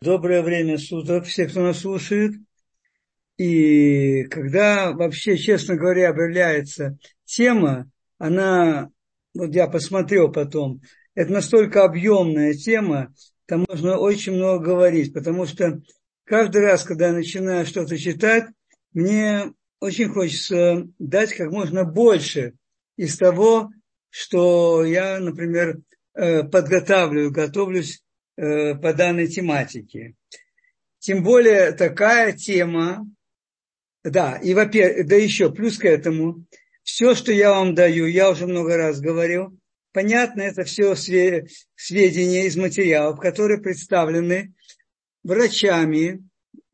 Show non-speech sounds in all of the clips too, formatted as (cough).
Доброе время суток, все, кто нас слушает. И когда вообще, честно говоря, объявляется тема, она, вот я посмотрел потом, это настолько объемная тема, там можно очень много говорить, потому что каждый раз, когда я начинаю что-то читать, мне очень хочется дать как можно больше из того, что я, например, э, подготавливаю, готовлюсь по данной тематике. Тем более такая тема, да, и во-первых, да еще плюс к этому, все, что я вам даю, я уже много раз говорил, понятно, это все сведения из материалов, которые представлены врачами,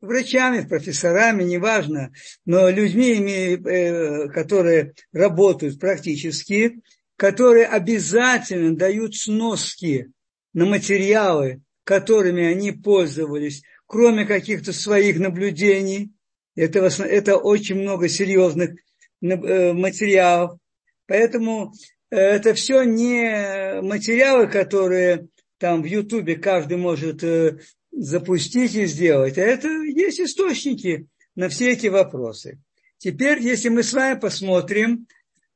врачами, профессорами, неважно, но людьми, э, которые работают практически, которые обязательно дают сноски на материалы, которыми они пользовались, кроме каких-то своих наблюдений. Это, это очень много серьезных э, материалов. Поэтому э, это все не материалы, которые там в Ютубе каждый может э, запустить и сделать, а это есть источники на все эти вопросы. Теперь, если мы с вами посмотрим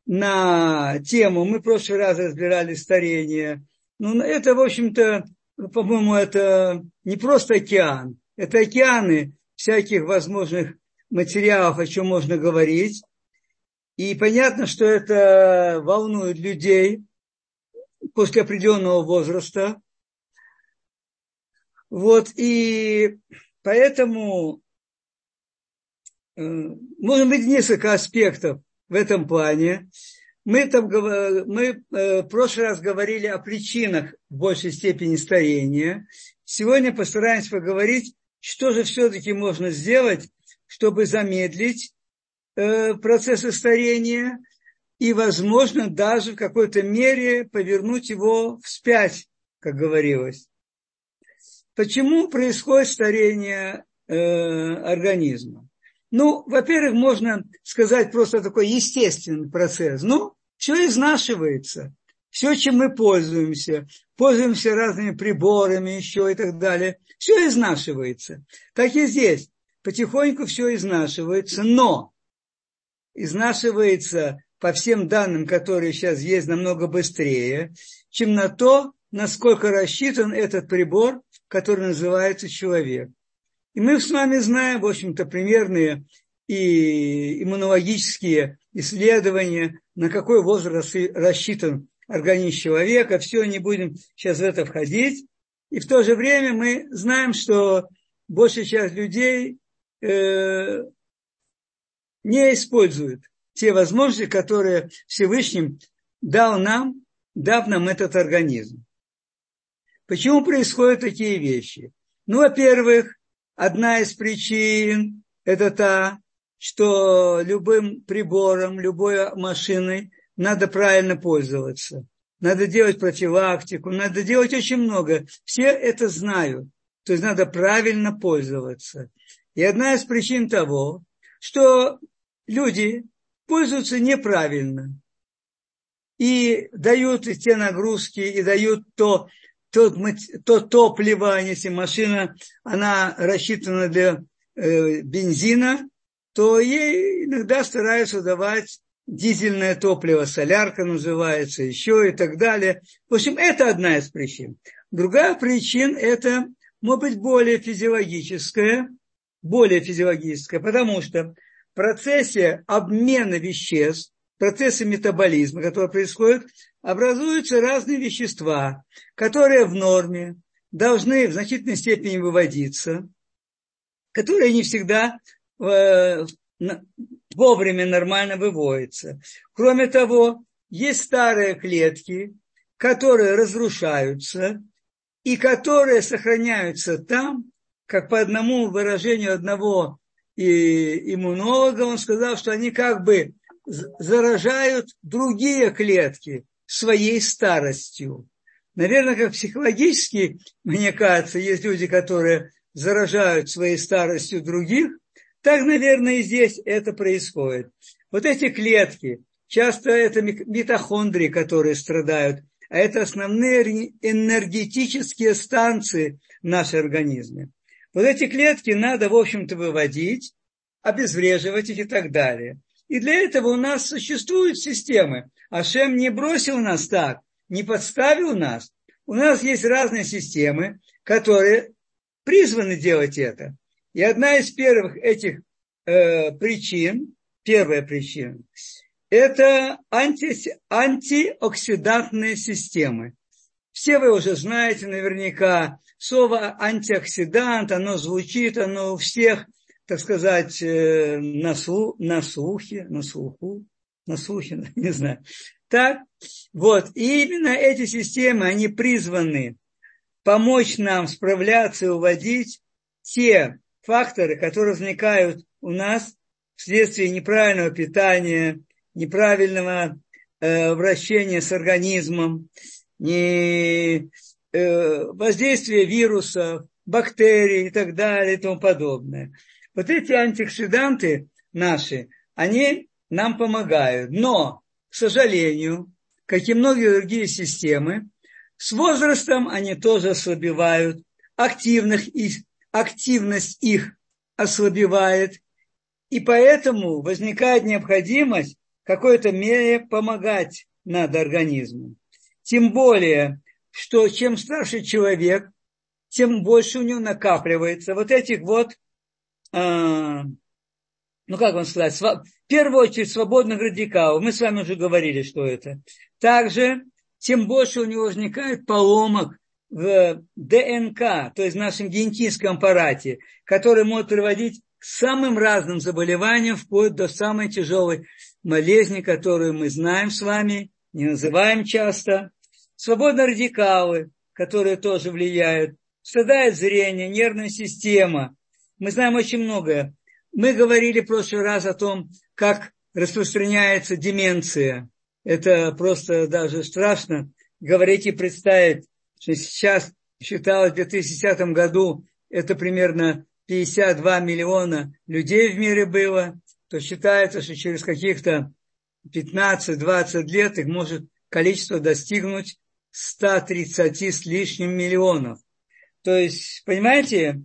на тему, мы в прошлый раз разбирали старение, ну, это, в общем-то, по-моему, это не просто океан. Это океаны всяких возможных материалов, о чем можно говорить. И понятно, что это волнует людей после определенного возраста. Вот, и поэтому э, может быть несколько аспектов в этом плане. Мы, там, мы э, в прошлый раз говорили о причинах в большей степени старения. Сегодня постараемся поговорить, что же все-таки можно сделать, чтобы замедлить э, процессы старения и, возможно, даже в какой-то мере повернуть его вспять, как говорилось. Почему происходит старение э, организма? Ну, во-первых, можно сказать просто такой естественный процесс. Ну, все изнашивается. Все, чем мы пользуемся, пользуемся разными приборами еще и так далее, все изнашивается. Так и здесь. Потихоньку все изнашивается, но изнашивается по всем данным, которые сейчас есть, намного быстрее, чем на то, насколько рассчитан этот прибор, который называется человек. И мы с вами знаем, в общем-то, примерные и иммунологические исследования, на какой возраст рассчитан организм человека. Все, не будем сейчас в это входить. И в то же время мы знаем, что большая часть людей э, не использует те возможности, которые Всевышний дал нам, дав нам этот организм. Почему происходят такие вещи? Ну, во-первых, одна из причин – это та, что любым прибором, любой машиной надо правильно пользоваться. Надо делать профилактику, надо делать очень много. Все это знают. То есть надо правильно пользоваться. И одна из причин того, что люди пользуются неправильно. И дают те нагрузки, и дают то, то, то топливо, если машина, она рассчитана для э, бензина, то ей иногда стараются давать дизельное топливо, солярка называется, еще и так далее. В общем, это одна из причин. Другая причина – это, может быть, более физиологическая, более физиологическая, потому что в процессе обмена веществ, в процессе метаболизма, который происходит, образуются разные вещества, которые в норме должны в значительной степени выводиться, которые не всегда вовремя нормально выводится. Кроме того, есть старые клетки, которые разрушаются и которые сохраняются там, как по одному выражению одного иммунолога, он сказал, что они как бы заражают другие клетки своей старостью. Наверное, как психологически, мне кажется, есть люди, которые заражают своей старостью других – так, наверное, и здесь это происходит. Вот эти клетки, часто это митохондрии, которые страдают, а это основные энергетические станции в нашем организме. Вот эти клетки надо, в общем-то, выводить, обезвреживать их и так далее. И для этого у нас существуют системы. Ашем не бросил нас так, не подставил нас. У нас есть разные системы, которые призваны делать это. И одна из первых этих э, причин, первая причина, это анти, антиоксидантные системы. Все вы уже знаете наверняка слово антиоксидант, оно звучит, оно у всех, так сказать, э, на, слу, на слухе, на слуху, на слухе, (laughs) не знаю. Так, вот, и именно эти системы, они призваны помочь нам справляться и уводить те факторы, которые возникают у нас вследствие неправильного питания, неправильного э, вращения с организмом, не э, воздействие вирусов, бактерий и так далее и тому подобное. Вот эти антиоксиданты наши, они нам помогают. Но, к сожалению, как и многие другие системы, с возрастом они тоже ослабевают, активных их, активность их ослабевает, и поэтому возникает необходимость в какой-то мере помогать надо организму. Тем более, что чем старше человек, тем больше у него накапливается вот этих вот, э, ну как вам сказать, в первую очередь свободных радикалов. Мы с вами уже говорили, что это. Также, тем больше у него возникает поломок в ДНК, то есть в нашем генетическом аппарате, который может приводить к самым разным заболеваниям, вплоть до самой тяжелой болезни, которую мы знаем с вами, не называем часто. Свободные радикалы, которые тоже влияют. Страдает зрение, нервная система. Мы знаем очень многое. Мы говорили в прошлый раз о том, как распространяется деменция. Это просто даже страшно говорить и представить, что сейчас считалось в 2010 году это примерно 52 миллиона людей в мире было, то считается, что через каких-то 15-20 лет их может количество достигнуть 130 с лишним миллионов. То есть, понимаете,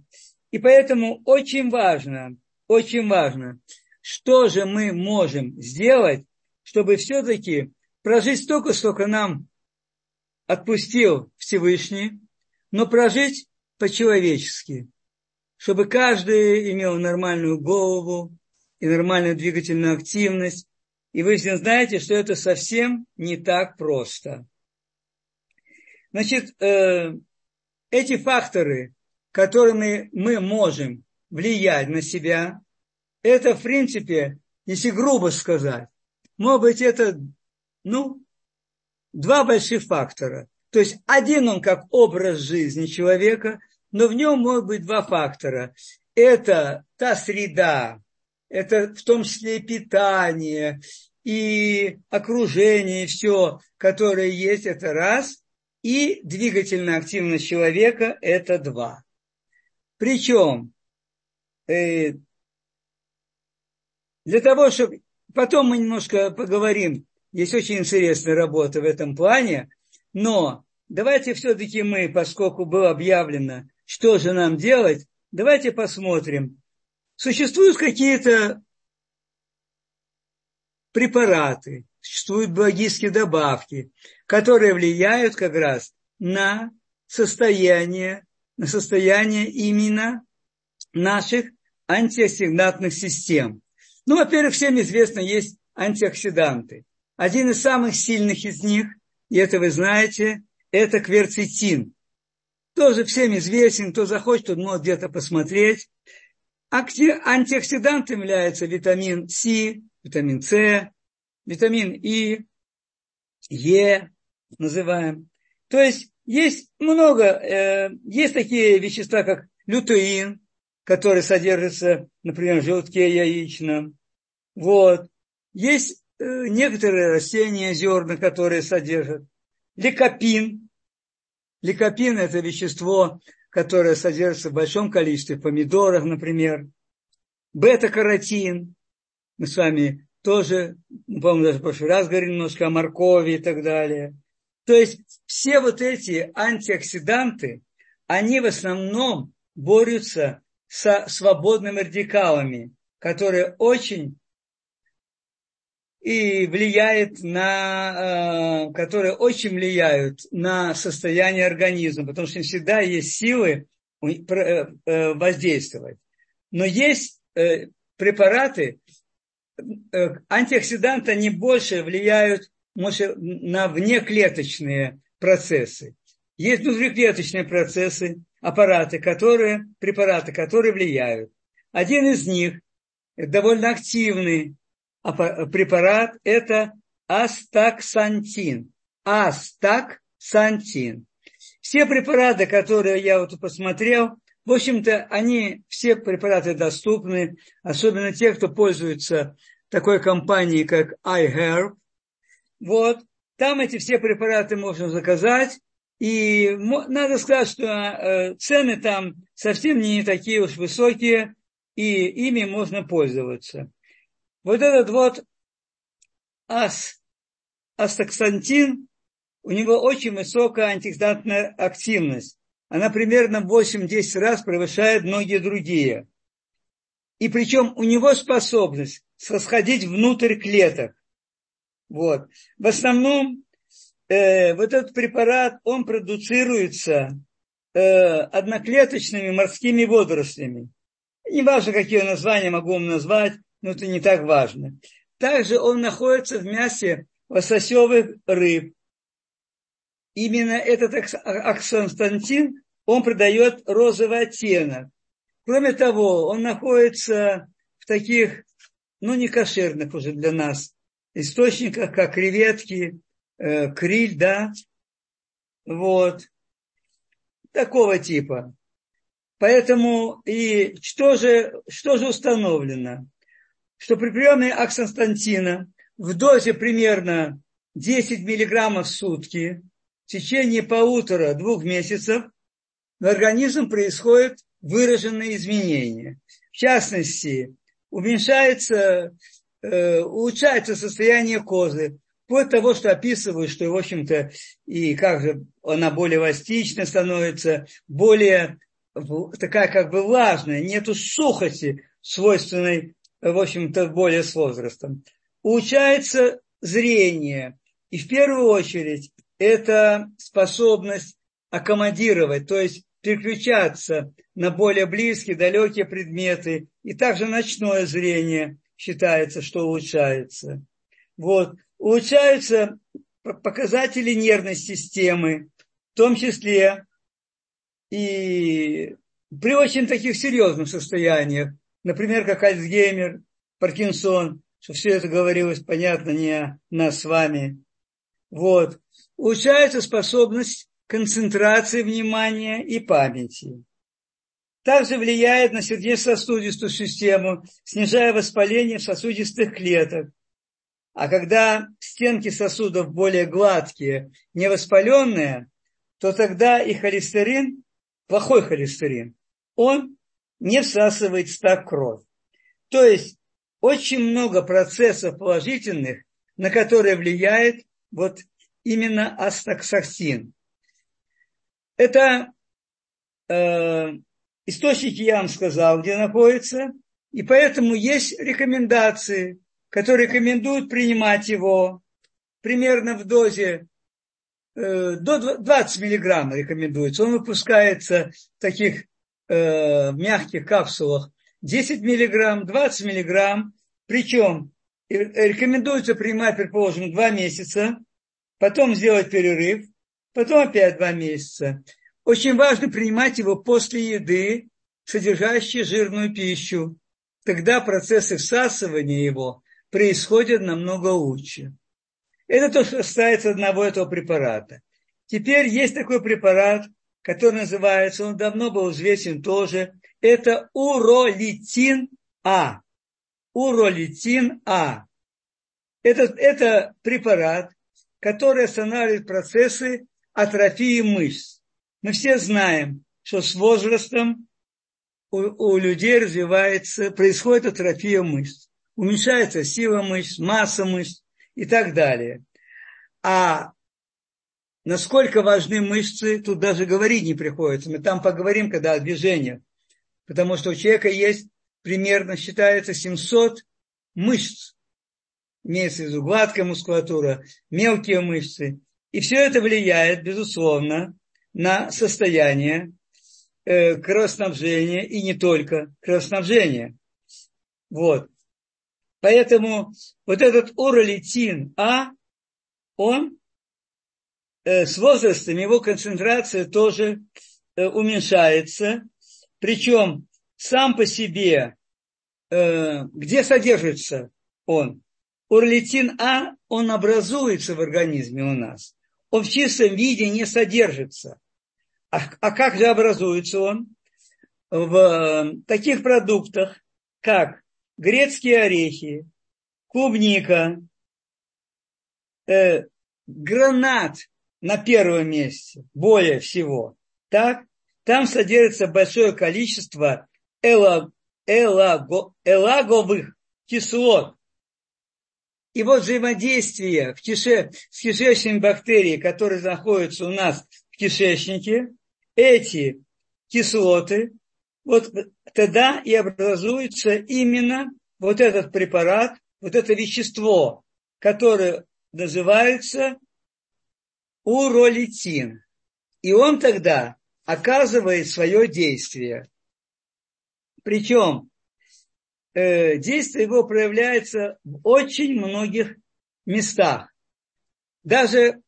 и поэтому очень важно, очень важно, что же мы можем сделать, чтобы все-таки прожить столько, сколько нам отпустил Всевышний, но прожить по-человечески, чтобы каждый имел нормальную голову и нормальную двигательную активность. И вы знаете, что это совсем не так просто. Значит, э, эти факторы, которыми мы можем влиять на себя, это, в принципе, если грубо сказать, может быть, это, ну, два больших фактора. То есть один он как образ жизни человека, но в нем может быть два фактора. Это та среда, это в том числе и питание, и окружение, и все, которое есть, это раз и двигательная активность человека – это два. Причем э, для того, чтобы... Потом мы немножко поговорим, есть очень интересная работа в этом плане, но давайте все-таки мы, поскольку было объявлено, что же нам делать, давайте посмотрим. Существуют какие-то препараты, существуют биологические добавки, которые влияют как раз на состояние, на состояние именно наших антиоксидантных систем. Ну, во-первых, всем известно, есть антиоксиданты. Один из самых сильных из них, и это вы знаете, это кверцетин. Тоже всем известен, кто захочет, тот может где-то посмотреть. Антиоксидантом является витамин С, витамин С, витамин И, Е называем. То есть есть много, э, есть такие вещества, как лютеин, который содержится, например, в желтке яичном. Вот. Есть некоторые растения, зерна, которые содержат. Ликопин. Ликопин – это вещество, которое содержится в большом количестве в помидорах, например. Бета-каротин. Мы с вами тоже, по-моему, даже в прошлый раз говорили немножко о моркови и так далее. То есть все вот эти антиоксиданты, они в основном борются со свободными радикалами, которые очень и влияет на, э, которые очень влияют на состояние организма, потому что не всегда есть силы э, э, воздействовать. Но есть препараты, антиоксиданты, они больше влияют может, на внеклеточные процессы. Есть внутриклеточные процессы, аппараты, которые, препараты, которые влияют. Один из них довольно активный препарат – это астаксантин. Астаксантин. Все препараты, которые я вот посмотрел, в общем-то, они, все препараты доступны, особенно те, кто пользуется такой компанией, как iHerb. Вот, там эти все препараты можно заказать, и надо сказать, что э, цены там совсем не такие уж высокие, и ими можно пользоваться. Вот этот вот ас, астаксантин, у него очень высокая антиоксидантная активность. Она примерно 8-10 раз превышает многие другие. И причем у него способность расходить внутрь клеток. Вот. В основном э, вот этот препарат, он продуцируется э, одноклеточными морскими водорослями. Неважно, какие названия могу вам назвать, но это не так важно. Также он находится в мясе лососевых рыб. Именно этот аксонстантин, он придает розовый оттенок. Кроме того, он находится в таких, ну, не кошерных уже для нас, источниках, как креветки, э, криль, да, вот, такого типа. Поэтому и что же, что же установлено? Что при приеме аксонстантина в дозе примерно 10 миллиграммов в сутки в течение полутора-двух месяцев в организм происходят выраженные изменения. В частности, уменьшается, э, улучшается состояние козы, вплоть того, что описывают, что, в общем-то, и как же она более эластична становится, более такая как бы влажная, нету сухости, свойственной в общем-то, более с возрастом. Улучшается зрение. И в первую очередь это способность аккомодировать, то есть переключаться на более близкие, далекие предметы. И также ночное зрение считается, что улучшается. Вот. Улучшаются показатели нервной системы, в том числе и при очень таких серьезных состояниях, например, как Альцгеймер, Паркинсон, что все это говорилось, понятно, не о нас с вами. Вот. Улучшается способность концентрации внимания и памяти. Также влияет на сердечно-сосудистую систему, снижая воспаление сосудистых клеток. А когда стенки сосудов более гладкие, невоспаленные, то тогда и холестерин, плохой холестерин, он не всасывает стак кровь. То есть очень много процессов положительных, на которые влияет вот именно астаксаксин. Это э, источники, я вам сказал, где находится, и поэтому есть рекомендации, которые рекомендуют принимать его примерно в дозе э, до 20 миллиграмм рекомендуется. Он выпускается в таких э, мягких капсулах 10 миллиграмм, 20 миллиграмм. Причем рекомендуется принимать, предположим, 2 месяца, потом сделать перерыв, потом опять 2 месяца. Очень важно принимать его после еды, содержащей жирную пищу. Тогда процессы всасывания его происходят намного лучше. Это то, что касается одного этого препарата. Теперь есть такой препарат, который называется, он давно был известен тоже, это уролитин А. Уролитин А. Это, это препарат, который останавливает процессы атрофии мышц. Мы все знаем, что с возрастом у, у людей развивается, происходит атрофия мышц. Уменьшается сила мышц, масса мышц и так далее. А насколько важны мышцы, тут даже говорить не приходится. Мы там поговорим, когда о движениях. Потому что у человека есть примерно, считается, 700 мышц. Имеется в виду гладкая мускулатура, мелкие мышцы. И все это влияет, безусловно, на состояние э, кровоснабжения и не только кровоснабжения. Вот. Поэтому вот этот уролитин А, он с возрастом, его концентрация тоже э, уменьшается. Причем сам по себе, э, где содержится он? Урлитин А, он образуется в организме у нас. Он в чистом виде не содержится. А, а как же образуется он? В э, таких продуктах, как грецкие орехи, клубника, э, гранат на первом месте, более всего. Так, там содержится большое количество элаг, элаго, элаговых кислот. И вот взаимодействие в кише, с кишечными бактериями, которые находятся у нас в кишечнике, эти кислоты, вот тогда и образуется именно вот этот препарат, вот это вещество, которое называется уролитин. И он тогда оказывает свое действие. Причем э, действие его проявляется в очень многих местах. Даже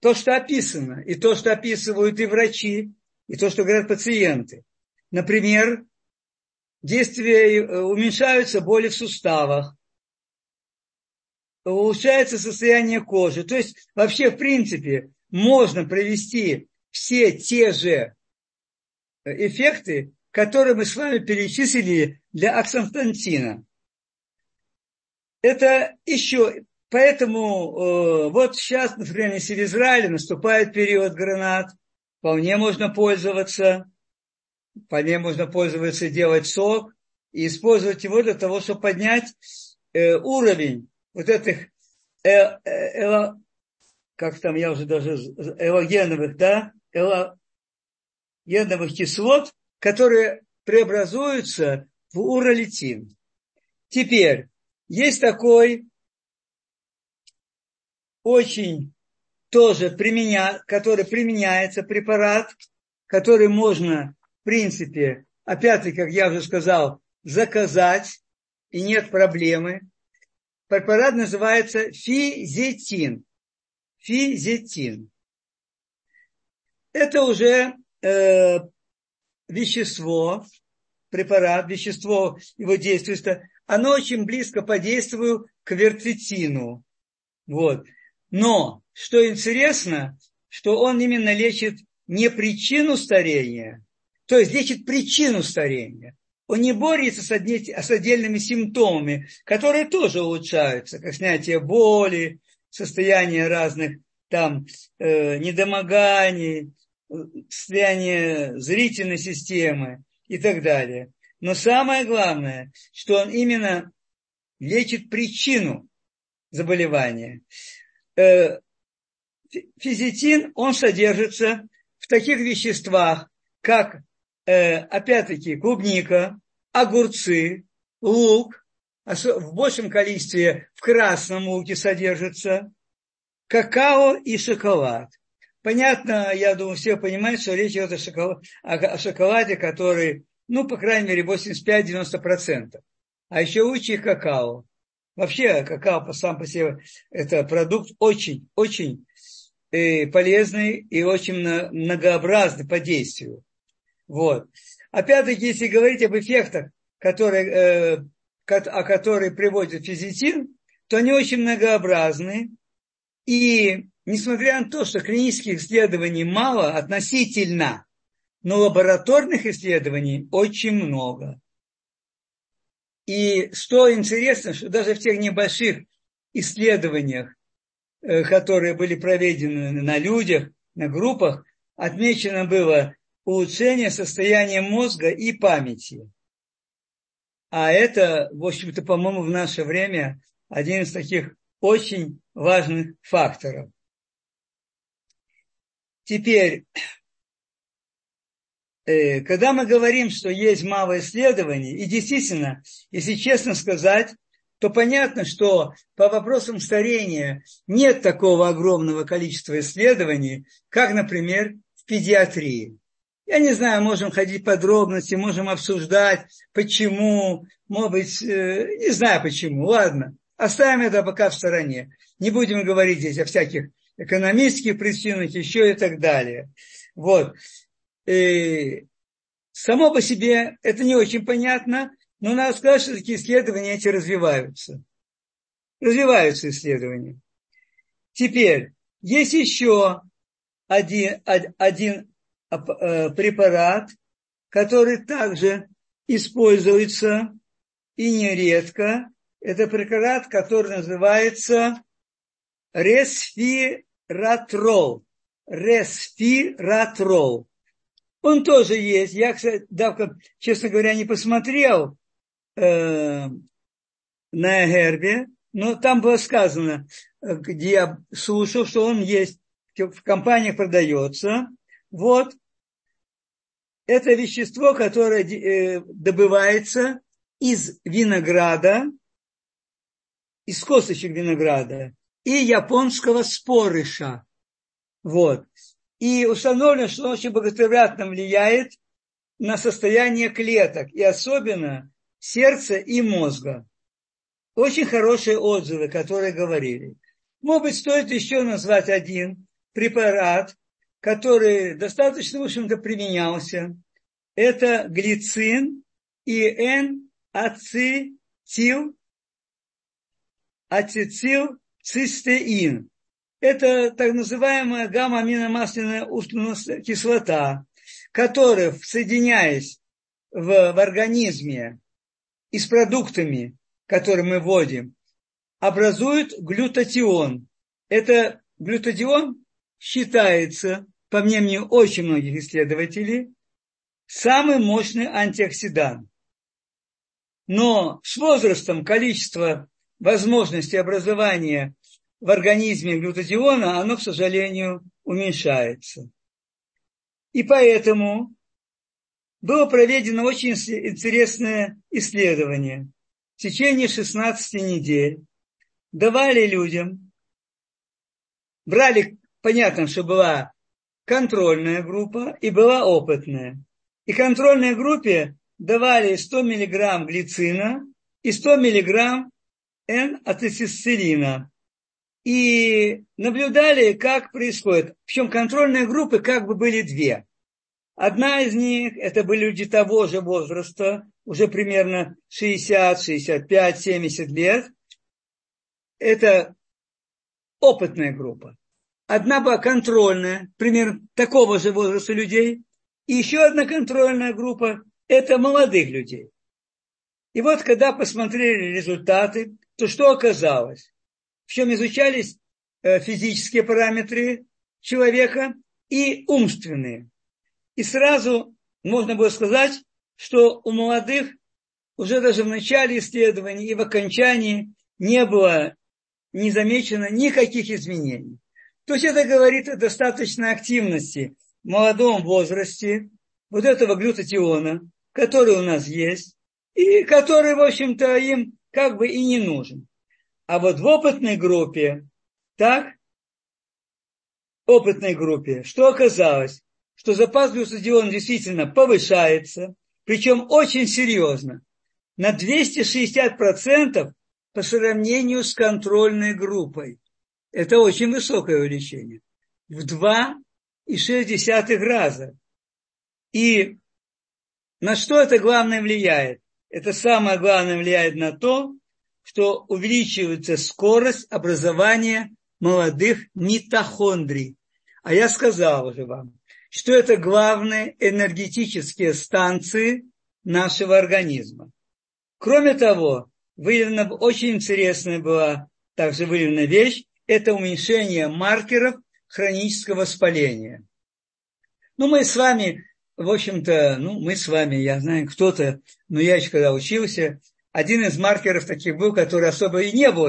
то, что описано, и то, что описывают и врачи, и то, что говорят пациенты. Например, действия э, уменьшаются боли в суставах, улучшается состояние кожи. То есть вообще, в принципе, можно провести все те же эффекты, которые мы с вами перечислили для аксантантина. Это еще, поэтому э, вот сейчас, например, если в Израиле наступает период гранат, вполне можно пользоваться, вполне можно пользоваться, делать сок и использовать его для того, чтобы поднять э, уровень вот этих э, э, эло, как там я уже даже элогеновых, да, элогеновых кислот, которые преобразуются в уролитин. Теперь есть такой очень тоже применя, который применяется препарат, который можно, в принципе, опять-таки, как я уже сказал, заказать, и нет проблемы препарат называется физетин. Физетин. Это уже э, вещество, препарат, вещество, его действие, оно очень близко по действию к вертетину. Вот. Но, что интересно, что он именно лечит не причину старения, то есть лечит причину старения он не борется с, одни, с отдельными симптомами, которые тоже улучшаются, как снятие боли, состояние разных там э, недомоганий, состояние зрительной системы и так далее. Но самое главное, что он именно лечит причину заболевания. Э, физитин, он содержится в таких веществах, как э, опять-таки, клубника, огурцы, лук, в большем количестве в красном луке содержится, какао и шоколад. Понятно, я думаю, все понимают, что речь идет о, шоколад, о шоколаде, который, ну, по крайней мере, 85-90%. А еще лучше какао. Вообще какао сам по себе это продукт очень, очень э, полезный и очень многообразный по действию. Вот. Опять-таки, если говорить об эффектах, которые, э, о которых приводит физитин, то они очень многообразны. И несмотря на то, что клинических исследований мало относительно, но лабораторных исследований очень много. И что интересно, что даже в тех небольших исследованиях, э, которые были проведены на людях, на группах, отмечено было улучшение состояния мозга и памяти. А это, в общем-то, по-моему, в наше время один из таких очень важных факторов. Теперь, э, когда мы говорим, что есть мало исследований, и действительно, если честно сказать, то понятно, что по вопросам старения нет такого огромного количества исследований, как, например, в педиатрии. Я не знаю, можем ходить подробности, можем обсуждать, почему, может быть, э, не знаю почему, ладно. Оставим это пока в стороне. Не будем говорить здесь о всяких экономических причинах, еще и так далее. Вот. И само по себе это не очень понятно, но надо сказать, что такие исследования эти развиваются. Развиваются исследования. Теперь, есть еще один, один препарат, который также используется и нередко. Это препарат, который называется ресфиратрол. Ресфиратрол. Он тоже есть. Я, кстати, честно говоря, не посмотрел э, на гербе, но там было сказано, где я слушал, что он есть, в компаниях продается. Вот. Это вещество, которое э, добывается из винограда, из косточек винограда и японского спорыша. Вот. И установлено, что он очень благоприятно влияет на состояние клеток, и особенно сердца и мозга. Очень хорошие отзывы, которые говорили. Может быть, стоит еще назвать один препарат, который достаточно, в общем-то, применялся. Это глицин и N-ацетил ацетилцистеин. Это так называемая гамма-аминомасляная кислота, которая, соединяясь в, в организме и с продуктами, которые мы вводим, образует глютатион. Это глютатион считается, по мнению очень многих исследователей, самый мощный антиоксидант. Но с возрастом количество возможности образования в организме глютатиона, оно, к сожалению, уменьшается. И поэтому было проведено очень интересное исследование. В течение 16 недель давали людям, брали, понятно, что была контрольная группа и была опытная. И контрольной группе давали 100 миллиграмм глицина и 100 миллиграмм N-ацетилцилина. И наблюдали, как происходит. Причем контрольные группы как бы были две. Одна из них, это были люди того же возраста, уже примерно 60, 65, 70 лет. Это опытная группа. Одна была контрольная, примерно такого же возраста людей. И еще одна контрольная группа – это молодых людей. И вот, когда посмотрели результаты, то что оказалось? В чем изучались э, физические параметры человека и умственные. И сразу можно было сказать, что у молодых уже даже в начале исследований и в окончании не было не замечено никаких изменений. То есть это говорит о достаточной активности в молодом возрасте вот этого глютатиона, который у нас есть, и который, в общем-то, им как бы и не нужен. А вот в опытной группе, так, опытной группе, что оказалось? Что запас глюцидиона действительно повышается, причем очень серьезно, на 260% по сравнению с контрольной группой. Это очень высокое увеличение. В 2,6 раза. И на что это главное влияет? это самое главное влияет на то, что увеличивается скорость образования молодых митохондрий. А я сказал уже вам, что это главные энергетические станции нашего организма. Кроме того, выявлена очень интересная была также выявлена вещь, это уменьшение маркеров хронического воспаления. Ну, мы с вами в общем-то, ну, мы с вами, я знаю, кто-то, но я еще когда учился, один из маркеров таких был, который особо и не был.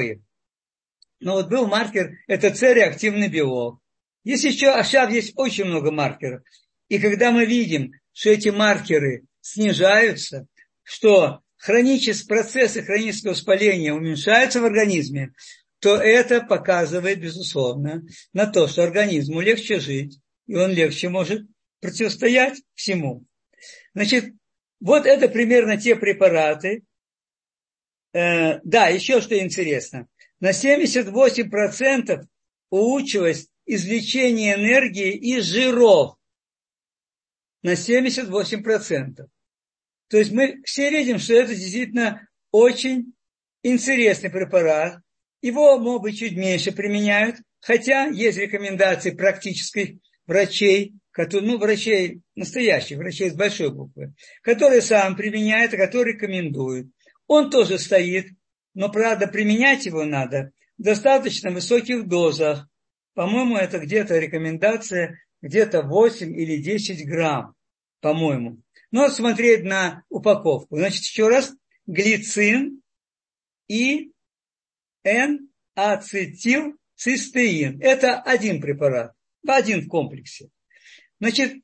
Но вот был маркер, это С-реактивный белок. Есть еще, а сейчас есть очень много маркеров. И когда мы видим, что эти маркеры снижаются, что хронические процессы хронического воспаления уменьшаются в организме, то это показывает, безусловно, на то, что организму легче жить, и он легче может противостоять всему. Значит, вот это примерно те препараты. Э, да, еще что интересно. На 78% улучшилось извлечение энергии из жиров. На 78%. То есть мы все видим, что это действительно очень интересный препарат. Его, может быть, чуть меньше применяют, хотя есть рекомендации практических врачей, которые, ну, врачей, настоящих врачей с большой буквы, которые сам применяют, а которые рекомендуют. Он тоже стоит, но, правда, применять его надо в достаточно высоких дозах. По-моему, это где-то рекомендация, где-то 8 или 10 грамм, по-моему. Но смотреть на упаковку. Значит, еще раз, глицин и N-ацетилцистеин. Это один препарат, один в комплексе. Значит,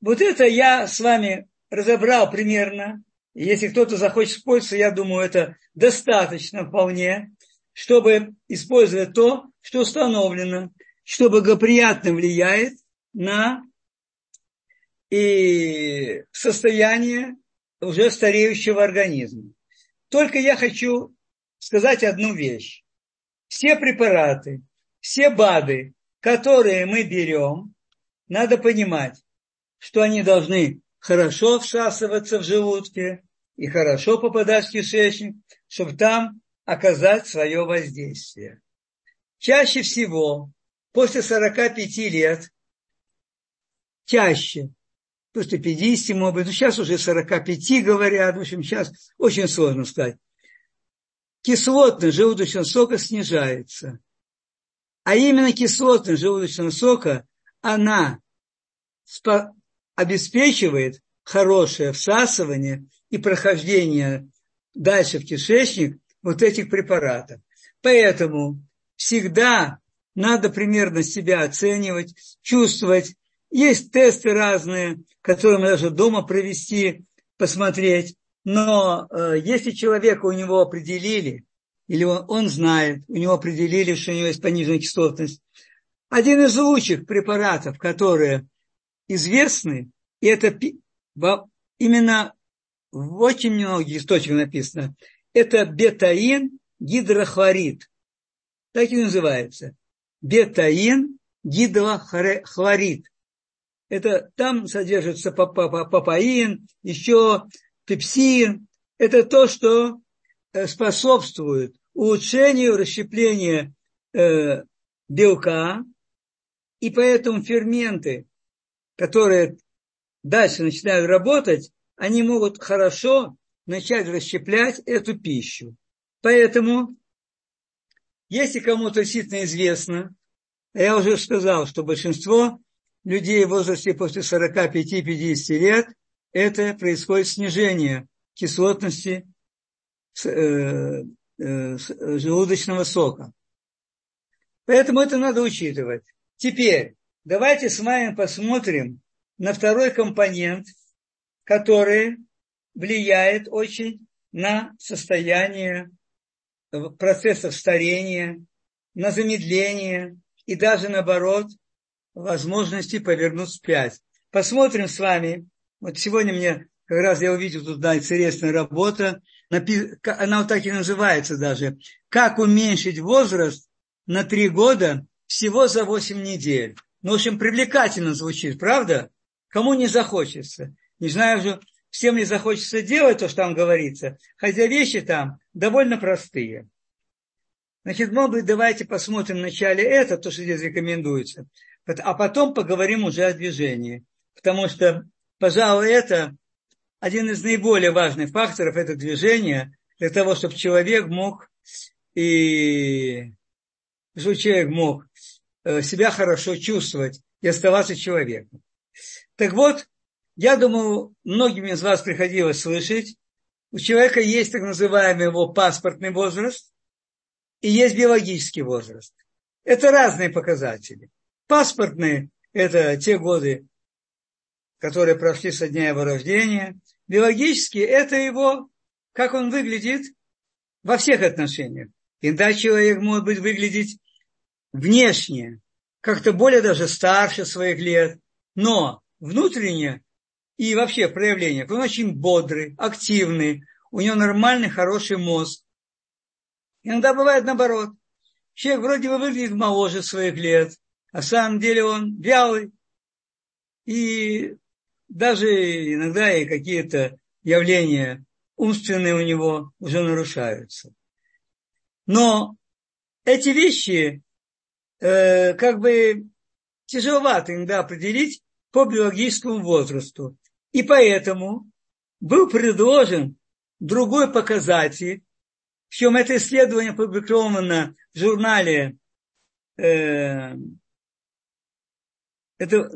вот это я с вами разобрал примерно. Если кто-то захочет использовать, я думаю, это достаточно вполне, чтобы использовать то, что установлено, что благоприятно влияет на и состояние уже стареющего организма. Только я хочу сказать одну вещь. Все препараты, все БАДы, которые мы берем, надо понимать, что они должны хорошо всасываться в желудке и хорошо попадать в кишечник, чтобы там оказать свое воздействие. Чаще всего после 45 лет, чаще, после 50, может быть, ну сейчас уже 45 говорят, в общем, сейчас очень сложно сказать. Кислотность желудочного сока снижается. А именно кислотность желудочного сока она обеспечивает хорошее всасывание и прохождение дальше в кишечник вот этих препаратов. Поэтому всегда надо примерно себя оценивать, чувствовать. Есть тесты разные, которые мы даже дома провести, посмотреть. Но э, если человека у него определили, или он, он знает, у него определили, что у него есть пониженная кислотность, один из лучших препаратов, которые известны, и это именно в очень многих источниках написано, это бетаин гидрохлорид. Так и называется. Бетаин гидрохлорид. Это там содержится папаин, еще пепсин. Это то, что э, способствует улучшению расщепления э, белка, и поэтому ферменты, которые дальше начинают работать, они могут хорошо начать расщеплять эту пищу. Поэтому, если кому-то действительно известно, я уже сказал, что большинство людей в возрасте после 45-50 лет, это происходит снижение кислотности э, э, желудочного сока. Поэтому это надо учитывать. Теперь давайте с вами посмотрим на второй компонент, который влияет очень на состояние процессов старения, на замедление и даже наоборот возможности повернуть вспять. Посмотрим с вами. Вот сегодня мне как раз я увидел тут да, интересная работа. Она вот так и называется даже. Как уменьшить возраст на три года всего за 8 недель. Ну, в общем, привлекательно звучит, правда? Кому не захочется? Не знаю уже, всем ли захочется делать то, что там говорится, хотя вещи там довольно простые. Значит, может быть, давайте посмотрим вначале это, то, что здесь рекомендуется, а потом поговорим уже о движении. Потому что, пожалуй, это один из наиболее важных факторов, это движение, для того, чтобы человек мог и чтобы человек мог э, себя хорошо чувствовать и оставаться человеком. Так вот, я думаю, многим из вас приходилось слышать, у человека есть так называемый его паспортный возраст и есть биологический возраст. Это разные показатели. Паспортные – это те годы, которые прошли со дня его рождения. Биологически – это его, как он выглядит во всех отношениях. Иногда человек может быть выглядеть внешне, как-то более даже старше своих лет, но внутренне и вообще проявление, он очень бодрый, активный, у него нормальный, хороший мозг. Иногда бывает наоборот. Человек вроде бы выглядит моложе своих лет, а на самом деле он вялый. И даже иногда и какие-то явления умственные у него уже нарушаются. Но эти вещи э, как бы тяжеловато иногда определить по биологическому возрасту. И поэтому был предложен другой показатель, причем это исследование опубликовано в журнале э, это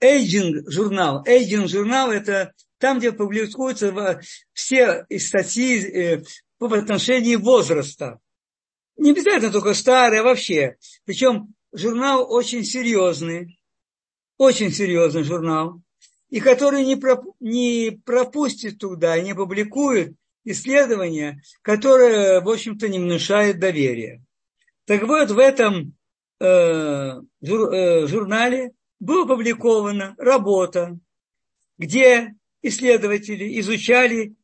Эйджинг журнал. Эйджинг журнал это там, где публикуются все статьи э, в отношении возраста. Не обязательно только старые, а вообще. Причем журнал очень серьезный, очень серьезный журнал, и который не, проп, не пропустит туда не публикует исследования, которые, в общем-то, не внушают доверия. Так вот, в этом э, жур, э, журнале была опубликована работа, где исследователи изучали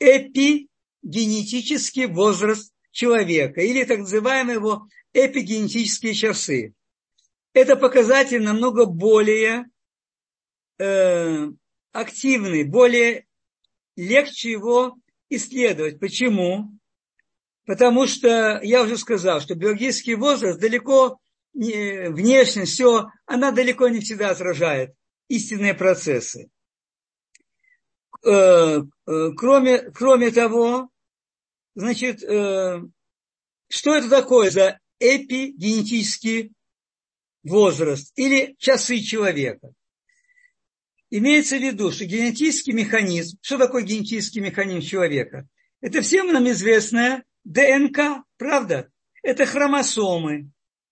эпигенетический возраст человека, или так называемые его эпигенетические часы. Это показатель намного более э, активный, более легче его исследовать. Почему? Потому что я уже сказал, что биологический возраст далеко внешность, все, она далеко не всегда отражает истинные процессы. Э, э, кроме, кроме того, значит, э, что это такое за эпигенетический возраст или часы человека? Имеется в виду, что генетический механизм, что такое генетический механизм человека? Это всем нам известная ДНК, правда? Это хромосомы.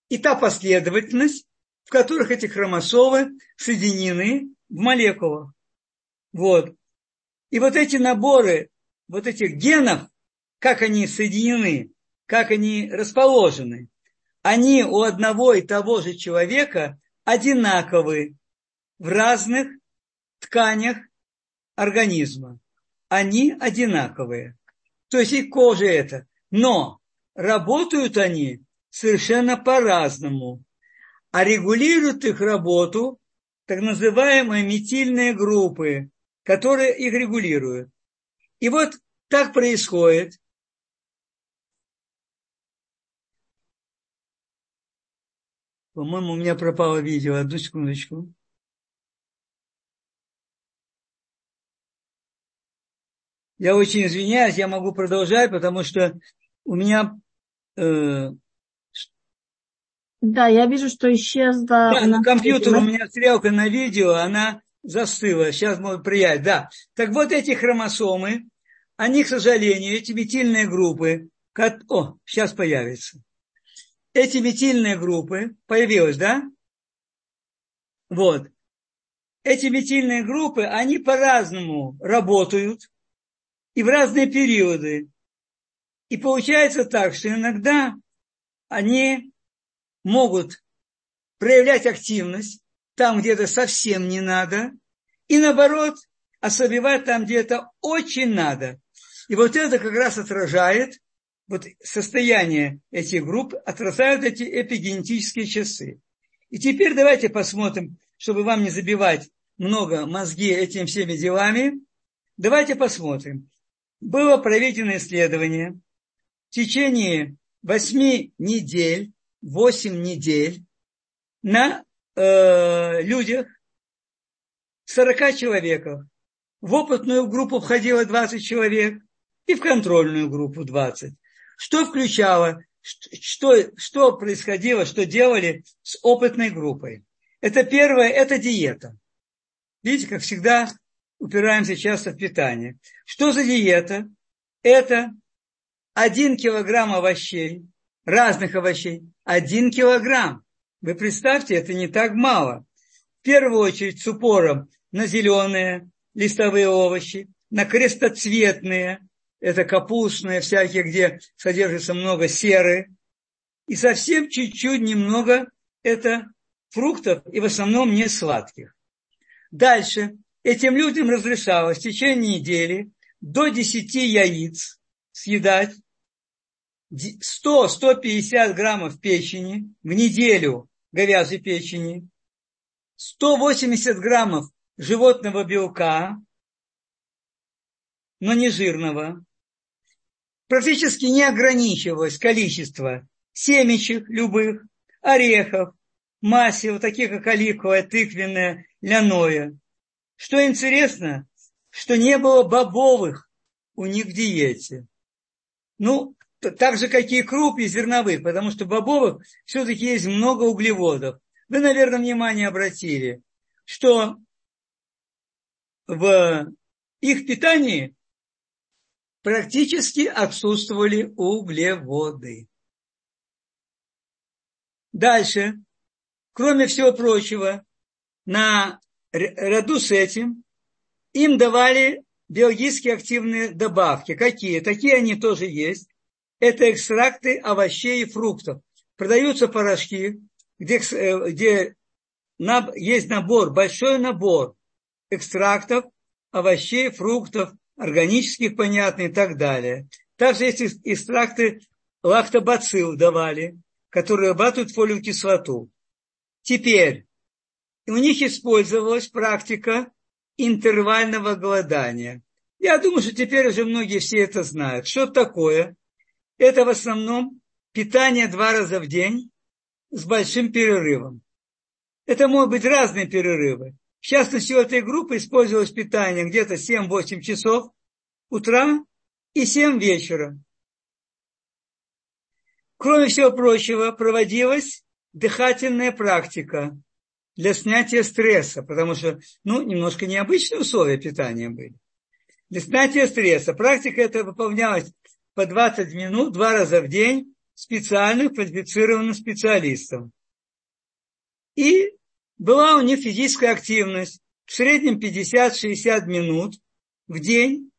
И та последовательность, в которых эти хромосомы соединены в молекулах. Вот. И вот эти наборы вот этих генов, как они соединены, как они расположены, они у одного и того же человека одинаковы в разных тканях организма. Они одинаковые. То есть и кожа это. Но работают они совершенно по-разному. А регулируют их работу так называемые метильные группы, которые их регулируют. И вот так происходит. По-моему, у меня пропало видео. Одну секундочку. Я очень извиняюсь, я могу продолжать, потому что у меня... Э... Да, я вижу, что исчезла... Да, на компьютер у меня стрелка на видео, она застыла. Сейчас может приять. Да. Так вот эти хромосомы, они, к сожалению, эти метильные группы... О, сейчас появится. Эти метильные группы, появилось, да? Вот. Эти метильные группы, они по-разному работают – и в разные периоды. И получается так, что иногда они могут проявлять активность там, где это совсем не надо, и наоборот, ослабевать там, где это очень надо. И вот это как раз отражает вот состояние этих групп, отражают эти эпигенетические часы. И теперь давайте посмотрим, чтобы вам не забивать много мозги этими всеми делами, давайте посмотрим было проведено исследование в течение 8 недель, 8 недель на э, людях, 40 человеков. В опытную группу входило 20 человек и в контрольную группу 20. Что включало, что, что происходило, что делали с опытной группой? Это первое, это диета. Видите, как всегда, упираемся часто в питание. Что за диета? Это один килограмм овощей, разных овощей, один килограмм. Вы представьте, это не так мало. В первую очередь с упором на зеленые листовые овощи, на крестоцветные, это капустные всякие, где содержится много серы, и совсем чуть-чуть немного это фруктов, и в основном не сладких. Дальше этим людям разрешалось в течение недели до 10 яиц съедать, 100-150 граммов печени в неделю говяжьей печени, 180 граммов животного белка, но не жирного. Практически не ограничивалось количество семечек любых, орехов, масел, таких как оливковое, тыквенное, ляное. Что интересно, что не было бобовых у них в диете. Ну, так же, как и круп и зерновых, потому что в бобовых все-таки есть много углеводов. Вы, наверное, внимание обратили, что в их питании практически отсутствовали углеводы. Дальше, кроме всего прочего, на ряду с этим им давали биологически активные добавки. Какие? Такие они тоже есть. Это экстракты овощей и фруктов. Продаются порошки, где, э, где есть набор, большой набор экстрактов овощей, фруктов, органических, понятно, и так далее. Также есть экстракты лактобацилл давали, которые вырабатывают фолиевую кислоту. Теперь у них использовалась практика интервального голодания. Я думаю, что теперь уже многие все это знают. Что такое? Это в основном питание два раза в день с большим перерывом. Это могут быть разные перерывы. В частности, у этой группы использовалось питание где-то 7-8 часов утра и 7 вечера. Кроме всего прочего, проводилась дыхательная практика для снятия стресса, потому что, ну, немножко необычные условия питания были. Для снятия стресса. Практика эта выполнялась по 20 минут два раза в день специальным квалифицированным специалистом. И была у них физическая активность в среднем 50-60 минут в день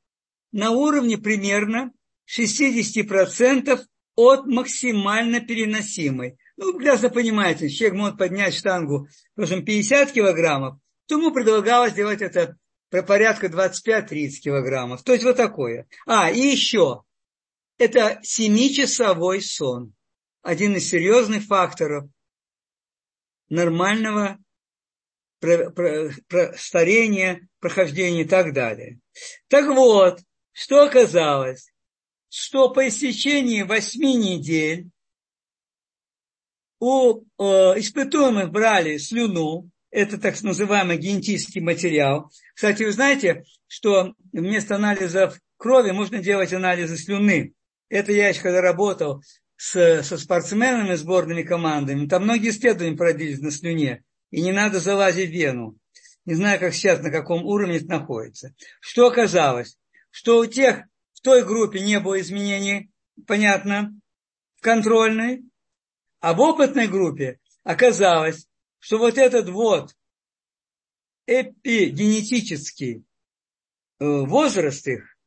на уровне примерно 60% от максимально переносимой. Ну, прекрасно понимаете, человек может поднять штангу, скажем, 50 килограммов, то ему предлагалось делать это про порядка 25-30 килограммов. То есть вот такое. А, и еще. Это семичасовой сон. Один из серьезных факторов нормального про, про, про старения, прохождения и так далее. Так вот, что оказалось? Что по истечении восьми недель у э, испытуемых брали слюну, это так называемый генетический материал. Кстати, вы знаете, что вместо анализов крови можно делать анализы слюны. Это я еще когда работал с, со спортсменами, сборными командами, там многие исследования проводились на слюне, и не надо залазить в вену. Не знаю, как сейчас, на каком уровне это находится. Что оказалось? Что у тех, в той группе не было изменений, понятно, в контрольной, а в опытной группе оказалось, что вот этот вот эпигенетический э, возраст их,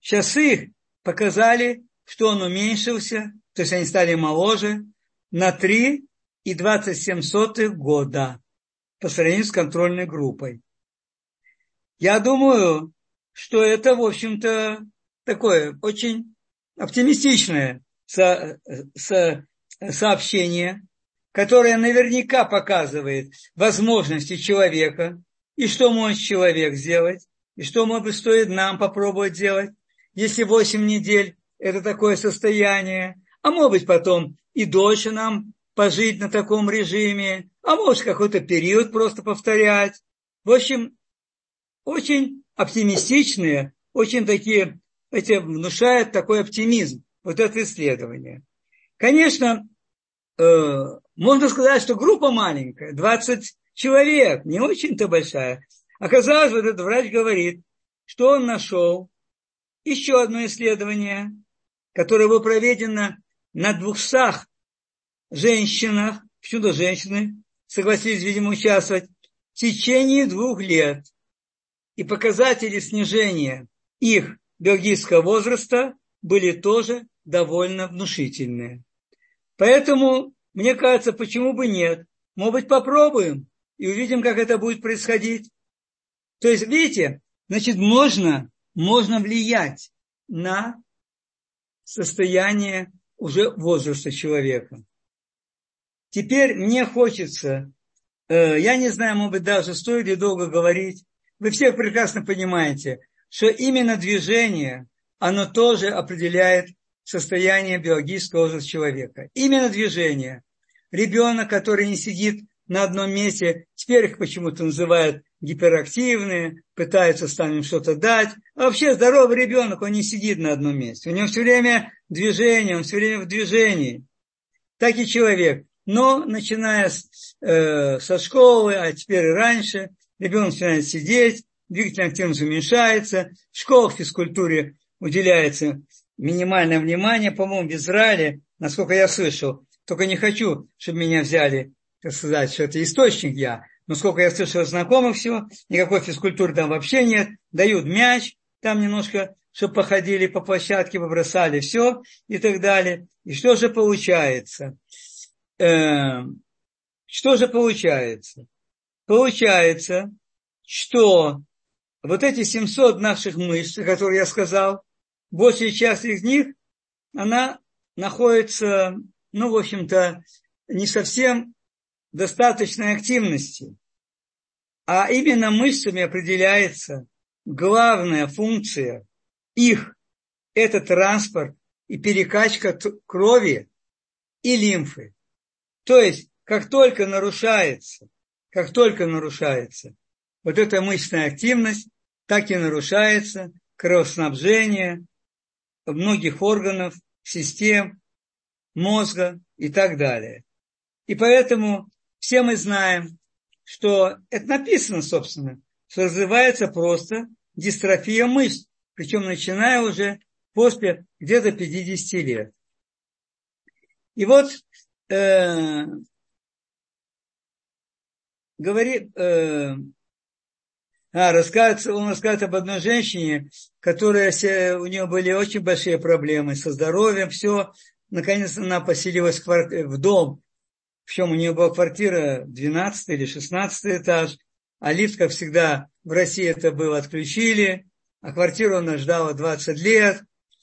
часы показали, что он уменьшился, то есть они стали моложе, на 3,27 года по сравнению с контрольной группой. Я думаю, что это, в общем-то, такое очень оптимистичное со, со, сообщение, которое наверняка показывает возможности человека и что может человек сделать, и что, может быть, стоит нам попробовать сделать, если 8 недель это такое состояние, а может быть потом и дольше нам пожить на таком режиме, а может какой-то период просто повторять. В общем, очень оптимистичные, очень такие, эти внушают такой оптимизм, вот это исследование. Конечно, э, можно сказать, что группа маленькая, 20 человек, не очень-то большая. Оказалось, вот этот врач говорит, что он нашел еще одно исследование, которое было проведено на 200 женщинах почему-то женщины согласились, видимо, участвовать, в течение двух лет. И показатели снижения их биологического возраста были тоже довольно внушительные. Поэтому, мне кажется, почему бы нет? Может быть, попробуем и увидим, как это будет происходить. То есть, видите, значит, можно, можно влиять на состояние уже возраста человека. Теперь мне хочется, э, я не знаю, может быть, даже стоит ли долго говорить, вы все прекрасно понимаете, что именно движение, оно тоже определяет состояние биологического возраста человека. Именно движение. Ребенок, который не сидит на одном месте, теперь их почему-то называют гиперактивные, пытаются там что-то дать. А вообще здоровый ребенок, он не сидит на одном месте. У него все время движение, он все время в движении. Так и человек. Но начиная с, э, со школы, а теперь и раньше, ребенок начинает сидеть, двигательная активность уменьшается, в школах физкультуре уделяется минимальное внимание, по-моему, в Израиле, насколько я слышал, только не хочу, чтобы меня взяли, так сказать, что это источник я, но сколько я слышал знакомых всего, никакой физкультуры там вообще нет, дают мяч, там немножко, чтобы походили по площадке, побросали все и так далее. И что же получается? Э, что же получается? Получается, что вот эти 700 наших мышц, которые я сказал, большая часть из них, она находится, ну, в общем-то, не совсем достаточной активности. А именно мышцами определяется главная функция их – это транспорт и перекачка крови и лимфы. То есть, как только нарушается, как только нарушается вот эта мышечная активность, так и нарушается кровоснабжение многих органов, систем, мозга и так далее. И поэтому все мы знаем, что это написано, собственно, что развивается просто дистрофия мышц, причем начиная уже после где-то 50 лет. И вот э, говорит, э, а, рассказывает, он рассказывает об одной женщине, которая, у нее были очень большие проблемы со здоровьем, все. Наконец она поселилась в дом, причем у нее была квартира 12 или 16 этаж, а лифт, как всегда, в России это было, отключили, а квартиру она ждала 20 лет,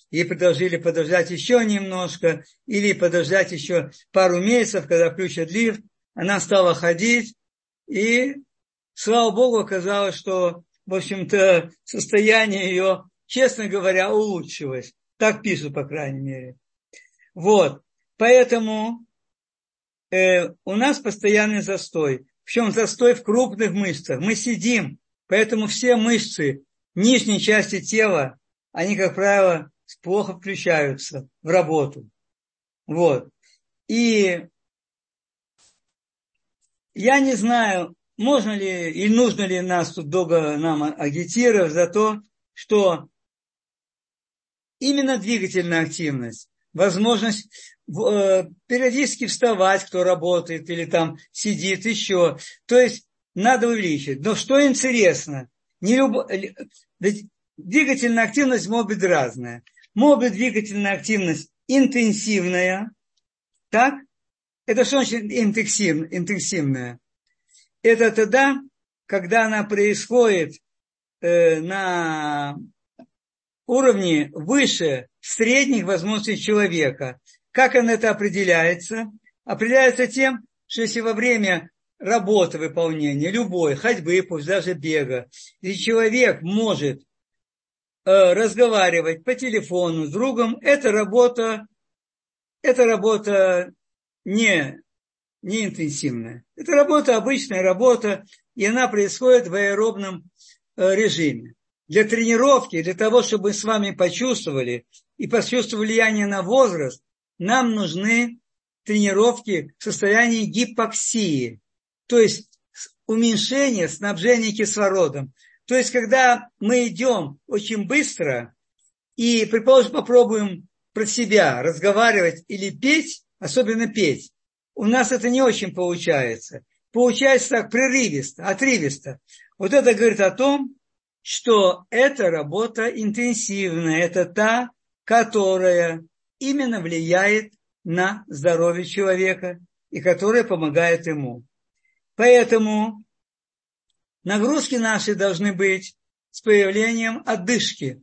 ей предложили подождать еще немножко, или подождать еще пару месяцев, когда включат лифт. Она стала ходить, и слава Богу, оказалось, что, в общем-то, состояние ее, честно говоря, улучшилось. Так пишут, по крайней мере. Вот. Поэтому э, у нас постоянный застой. Причем застой в крупных мышцах. Мы сидим, поэтому все мышцы нижней части тела, они, как правило, плохо включаются в работу. Вот. И я не знаю, можно ли и нужно ли нас тут долго нам агитировать за то, что именно двигательная активность, возможность э, периодически вставать, кто работает или там сидит еще. То есть надо увеличить. Но что интересно, не. Ведь двигательная активность может быть разная. Может быть двигательная активность интенсивная, так? Это что значит интенсив, интенсивная? это тогда, когда она происходит э, на уровне выше средних возможностей человека. Как он это определяется? Определяется тем, что если во время работы выполнения, любой, ходьбы, пусть даже бега, и человек может э, разговаривать по телефону с другом, это работа, это работа не не интенсивная. Это работа, обычная работа, и она происходит в аэробном э, режиме. Для тренировки, для того, чтобы мы с вами почувствовали и почувствовали влияние на возраст, нам нужны тренировки в состоянии гипоксии, то есть уменьшение снабжения кислородом. То есть, когда мы идем очень быстро и, предположим, попробуем про себя разговаривать или петь, особенно петь, у нас это не очень получается. Получается так прерывисто, отрывисто. Вот это говорит о том, что эта работа интенсивная, это та, которая именно влияет на здоровье человека и которая помогает ему. Поэтому нагрузки наши должны быть с появлением отдышки.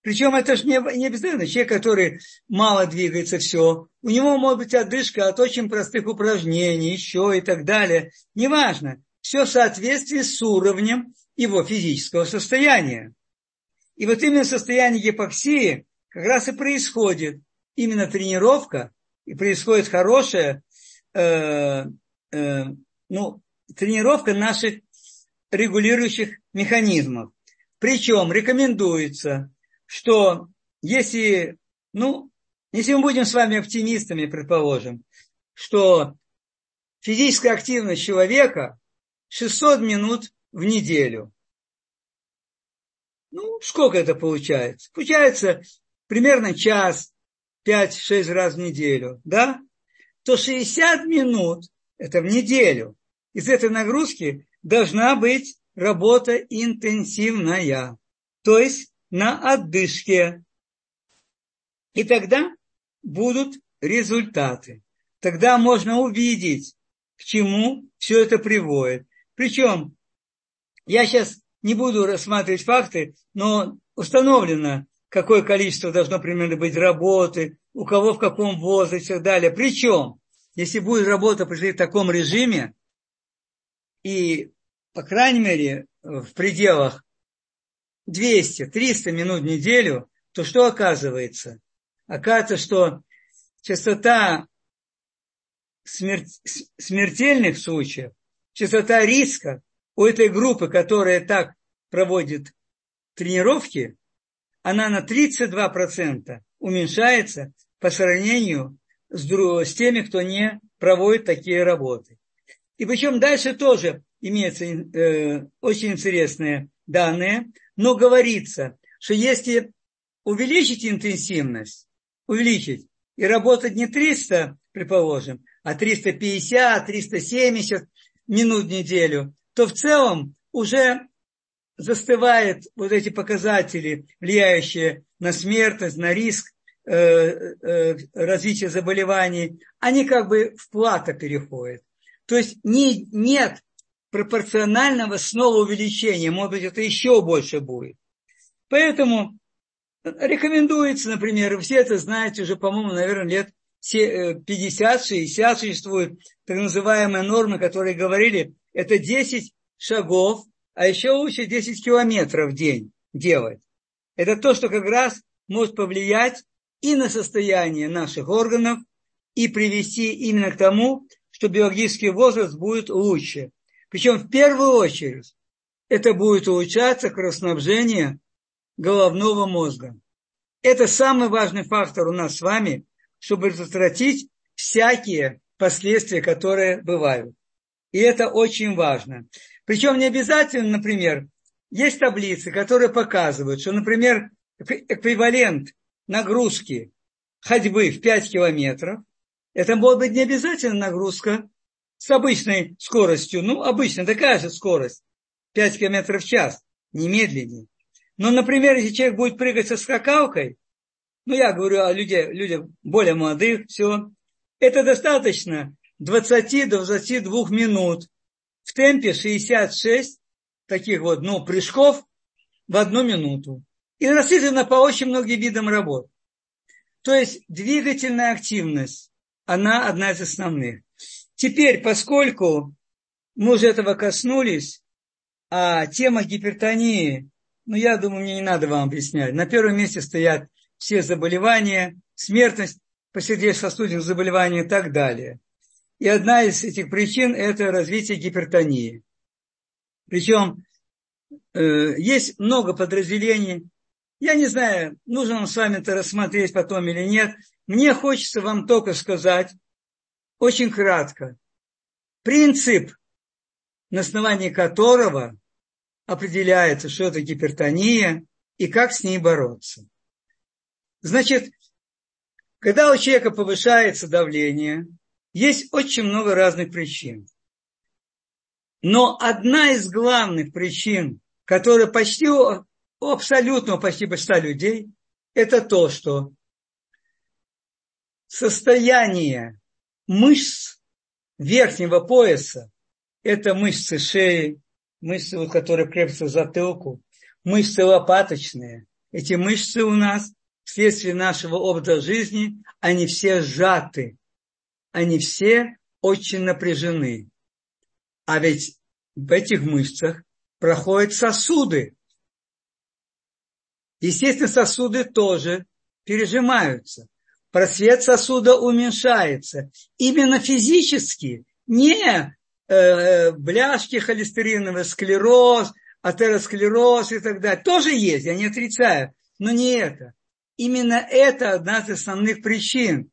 Причем это же не, не обязательно человек, который мало двигается, все. У него может быть отдышка от очень простых упражнений, еще и так далее. Неважно. Все в соответствии с уровнем его физического состояния. И вот именно состояние гипоксии как раз и происходит. Именно тренировка, и происходит хорошая э, э, ну, тренировка наших регулирующих механизмов. Причем рекомендуется что если, ну, если мы будем с вами оптимистами, предположим, что физическая активность человека 600 минут в неделю. Ну, сколько это получается? Получается примерно час, 5-6 раз в неделю, да? То 60 минут, это в неделю, из этой нагрузки должна быть работа интенсивная. То есть на отдышке. И тогда будут результаты. Тогда можно увидеть, к чему все это приводит. Причем, я сейчас не буду рассматривать факты, но установлено, какое количество должно примерно быть работы, у кого в каком возрасте и так далее. Причем, если будет работа при таком режиме, и, по крайней мере, в пределах 200-300 минут в неделю, то что оказывается? Оказывается, что частота смер... смертельных случаев, частота риска у этой группы, которая так проводит тренировки, она на 32% уменьшается по сравнению с, с теми, кто не проводит такие работы. И причем дальше тоже имеются э, очень интересные данные, но говорится, что если увеличить интенсивность, увеличить, и работать не 300, предположим, а 350, 370 минут в неделю, то в целом уже застывают вот эти показатели, влияющие на смертность, на риск э, э, развития заболеваний, они как бы в плато переходят. То есть не, нет пропорционального снова увеличения. Может быть, это еще больше будет. Поэтому рекомендуется, например, все это знаете уже, по-моему, наверное, лет 50-60 э, существуют так называемые нормы, которые говорили, это 10 шагов, а еще лучше 10 километров в день делать. Это то, что как раз может повлиять и на состояние наших органов, и привести именно к тому, что биологический возраст будет лучше. Причем в первую очередь это будет улучшаться кровоснабжение головного мозга. Это самый важный фактор у нас с вами, чтобы предотвратить всякие последствия, которые бывают. И это очень важно. Причем не обязательно, например, есть таблицы, которые показывают, что, например, эквивалент нагрузки ходьбы в 5 километров, это может быть не обязательно нагрузка с обычной скоростью, ну, обычно такая же скорость, 5 км в час, не медленнее. Но, например, если человек будет прыгать со скакалкой, ну, я говорю о людях, людях более молодых, все, это достаточно 20 до 22 минут в темпе 66 таких вот, ну, прыжков в одну минуту. И рассчитано по очень многим видам работ. То есть двигательная активность, она одна из основных. Теперь, поскольку мы уже этого коснулись, а тема гипертонии, ну, я думаю, мне не надо вам объяснять. На первом месте стоят все заболевания, смертность по сердечно-сосудистым заболеваниям и так далее. И одна из этих причин – это развитие гипертонии. Причем э, есть много подразделений. Я не знаю, нужно нам с вами это рассмотреть потом или нет. Мне хочется вам только сказать, очень кратко. Принцип, на основании которого определяется, что это гипертония и как с ней бороться. Значит, когда у человека повышается давление, Есть очень много разных причин. Но одна из главных причин, которая почти у абсолютного почти большинства людей, это то, что состояние мышц верхнего пояса, это мышцы шеи, мышцы, которые крепятся к затылку, мышцы лопаточные. Эти мышцы у нас вследствие нашего образа жизни, они все сжаты, они все очень напряжены. А ведь в этих мышцах проходят сосуды. Естественно, сосуды тоже пережимаются. Просвет сосуда уменьшается. Именно физически, не э, бляшки холестериновый, склероз, атеросклероз и так далее. Тоже есть, я не отрицаю, но не это. Именно это одна из основных причин.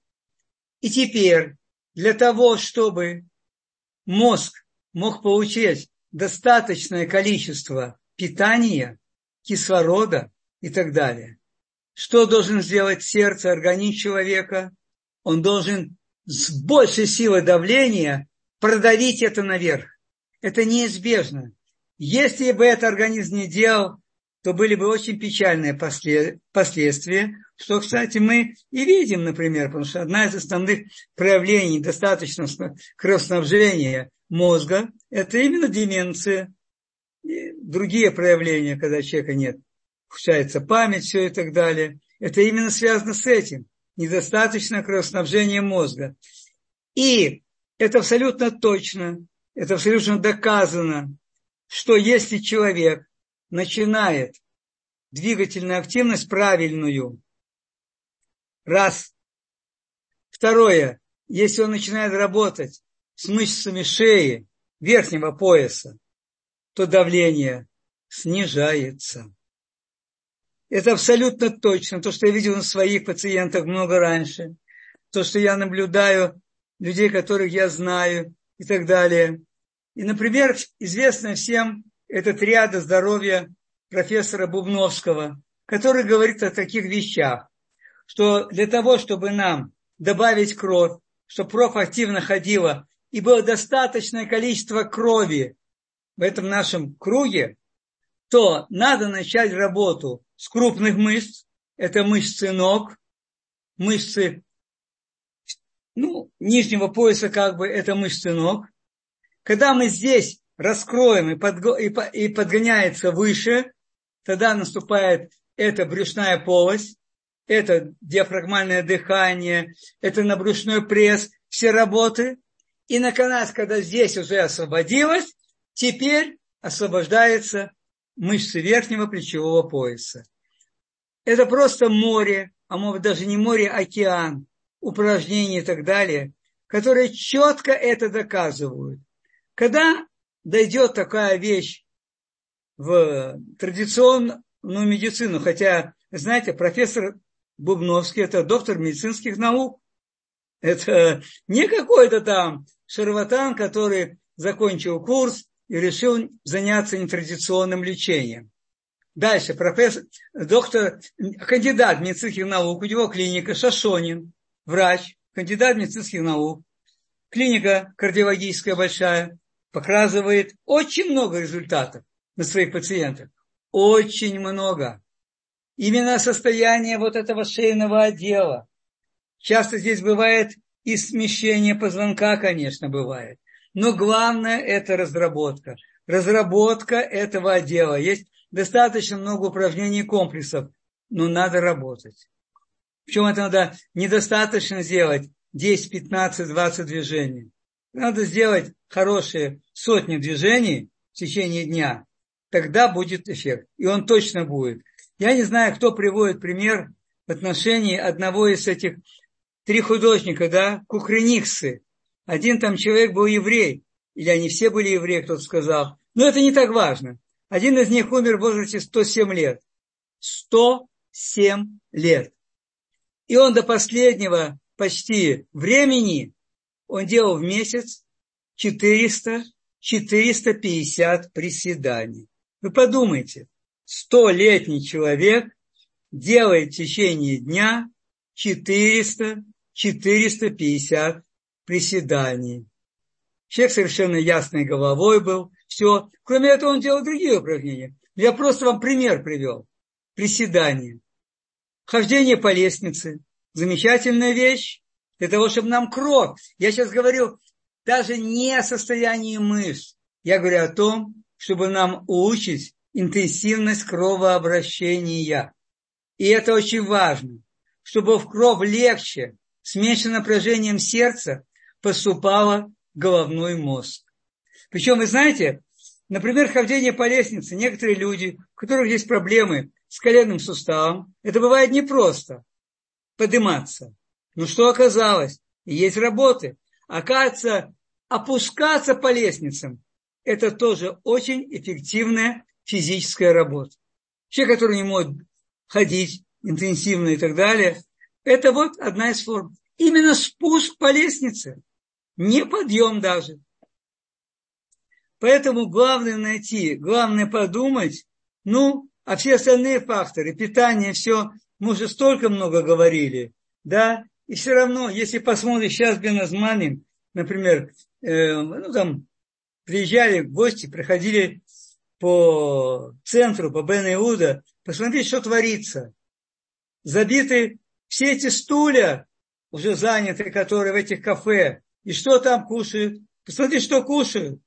И теперь для того, чтобы мозг мог получить достаточное количество питания, кислорода и так далее, что должен сделать сердце, организм человека? Он должен с большей силой давления продавить это наверх. Это неизбежно. Если бы это организм не делал, то были бы очень печальные последствия, что, кстати, мы и видим, например, потому что одна из основных проявлений достаточного кровоснабжения мозга – это именно деменция. И другие проявления, когда человека нет, ухудшается память, все и так далее. Это именно связано с этим. Недостаточное кровоснабжение мозга. И это абсолютно точно, это абсолютно доказано, что если человек начинает двигательную активность правильную, раз. Второе, если он начинает работать с мышцами шеи, верхнего пояса, то давление снижается. Это абсолютно точно. То, что я видел на своих пациентах много раньше. То, что я наблюдаю людей, которых я знаю и так далее. И, например, известно всем этот ряд здоровья профессора Бубновского, который говорит о таких вещах, что для того, чтобы нам добавить кровь, чтобы кровь активно ходила, и было достаточное количество крови в этом нашем круге, то надо начать работу с крупных мышц, это мышцы ног, мышцы ну, нижнего пояса, как бы, это мышцы ног. Когда мы здесь раскроем и, подго, и, и подгоняется выше, тогда наступает эта брюшная полость, это диафрагмальное дыхание, это набрюшной пресс, все работы. И, наконец, когда здесь уже освободилось, теперь освобождается мышцы верхнего плечевого пояса. Это просто море, а может даже не море, а океан, упражнения и так далее, которые четко это доказывают. Когда дойдет такая вещь в традиционную медицину, хотя, знаете, профессор Бубновский – это доктор медицинских наук, это не какой-то там шарлатан, который закончил курс и решил заняться нетрадиционным лечением. Дальше, профессор, доктор, кандидат медицинских наук, у него клиника Шашонин, врач, кандидат медицинских наук, клиника кардиологическая большая, показывает очень много результатов на своих пациентах. Очень много. Именно состояние вот этого шейного отдела. Часто здесь бывает и смещение позвонка, конечно, бывает. Но главное – это разработка. Разработка этого отдела. Есть достаточно много упражнений и комплексов, но надо работать. Причем это надо недостаточно сделать 10, 15, 20 движений. Надо сделать хорошие сотни движений в течение дня. Тогда будет эффект. И он точно будет. Я не знаю, кто приводит пример в отношении одного из этих три художника, да, Кухрениксы. Один там человек был еврей, или они все были евреи, кто-то сказал. Но это не так важно. Один из них умер в возрасте 107 лет. 107 лет. И он до последнего почти времени он делал в месяц 400, 450 приседаний. Вы подумайте, столетний человек делает в течение дня 400, 450 приседаний. Человек совершенно ясной головой был. Все. Кроме этого, он делал другие упражнения. Я просто вам пример привел. Приседание. Хождение по лестнице. Замечательная вещь. Для того, чтобы нам кровь. Я сейчас говорю даже не о состоянии мышц. Я говорю о том, чтобы нам улучшить интенсивность кровообращения. И это очень важно, чтобы в кровь легче, с меньшим напряжением сердца поступала головной мозг. Причем, вы знаете, например, хождение по лестнице. Некоторые люди, у которых есть проблемы с коленным суставом, это бывает непросто подниматься. Но что оказалось? Есть работы. Оказывается, опускаться по лестницам – это тоже очень эффективная физическая работа. Человек, который не может ходить интенсивно и так далее, это вот одна из форм. Именно спуск по лестнице, не подъем даже. Поэтому главное найти, главное подумать, ну, а все остальные факторы, питание, все, мы уже столько много говорили, да, и все равно, если посмотришь сейчас Беназманим, например, э, ну, там, приезжали гости, проходили по центру, по Бен Иуда, посмотреть, что творится. Забиты все эти стулья, уже заняты, которые в этих кафе, и что там кушают. Посмотри, что кушают.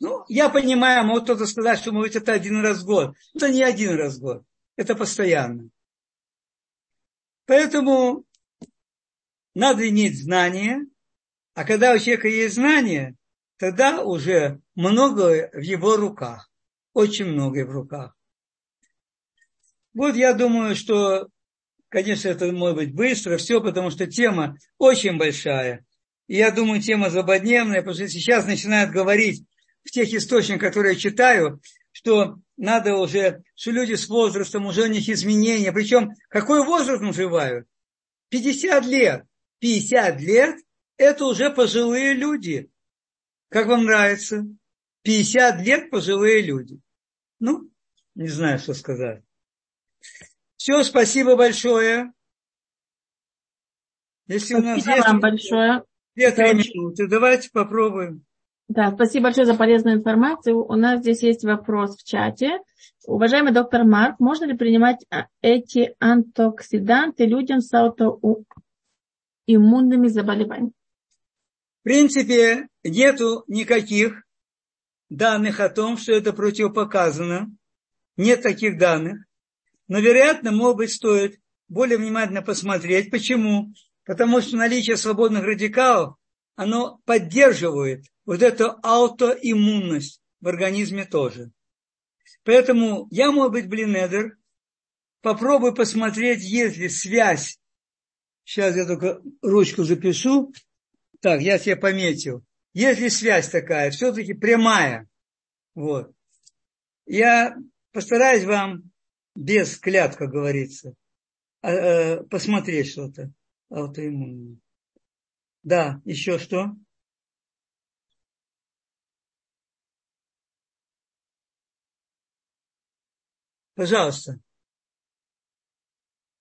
Ну, я понимаю, может кто-то сказать, что, может, это один раз в год. Это не один раз в год, это постоянно. Поэтому надо иметь знания, а когда у человека есть знания, тогда уже многое в его руках. Очень многое в руках. Вот я думаю, что, конечно, это может быть быстро, все, потому что тема очень большая. И я думаю, тема злободневная, потому что сейчас начинают говорить в тех источниках, которые я читаю, что надо уже, что люди с возрастом, уже у них изменения. Причем, какой возраст называют? 50 лет. 50 лет – это уже пожилые люди. Как вам нравится? 50 лет пожилые люди. Ну, не знаю, что сказать. Все, спасибо большое. Если спасибо у нас есть вам большое. Две-три минуты, давайте попробуем. Да, спасибо большое за полезную информацию. У нас здесь есть вопрос в чате. Уважаемый доктор Марк, можно ли принимать а, эти антиоксиданты людям с аутоиммунными заболеваниями? В принципе, нету никаких данных о том, что это противопоказано. Нет таких данных. Но, вероятно, может быть, стоит более внимательно посмотреть. Почему? Потому что наличие свободных радикалов, оно поддерживает вот эту аутоиммунность в организме тоже. Поэтому я, может быть, блинедер, попробую посмотреть, есть ли связь. Сейчас я только ручку запишу. Так, я себе пометил. Есть ли связь такая, все-таки прямая. Вот. Я постараюсь вам без клят, как говорится, а, э, посмотреть что-то аутоиммунное. Да, еще что? Пожалуйста.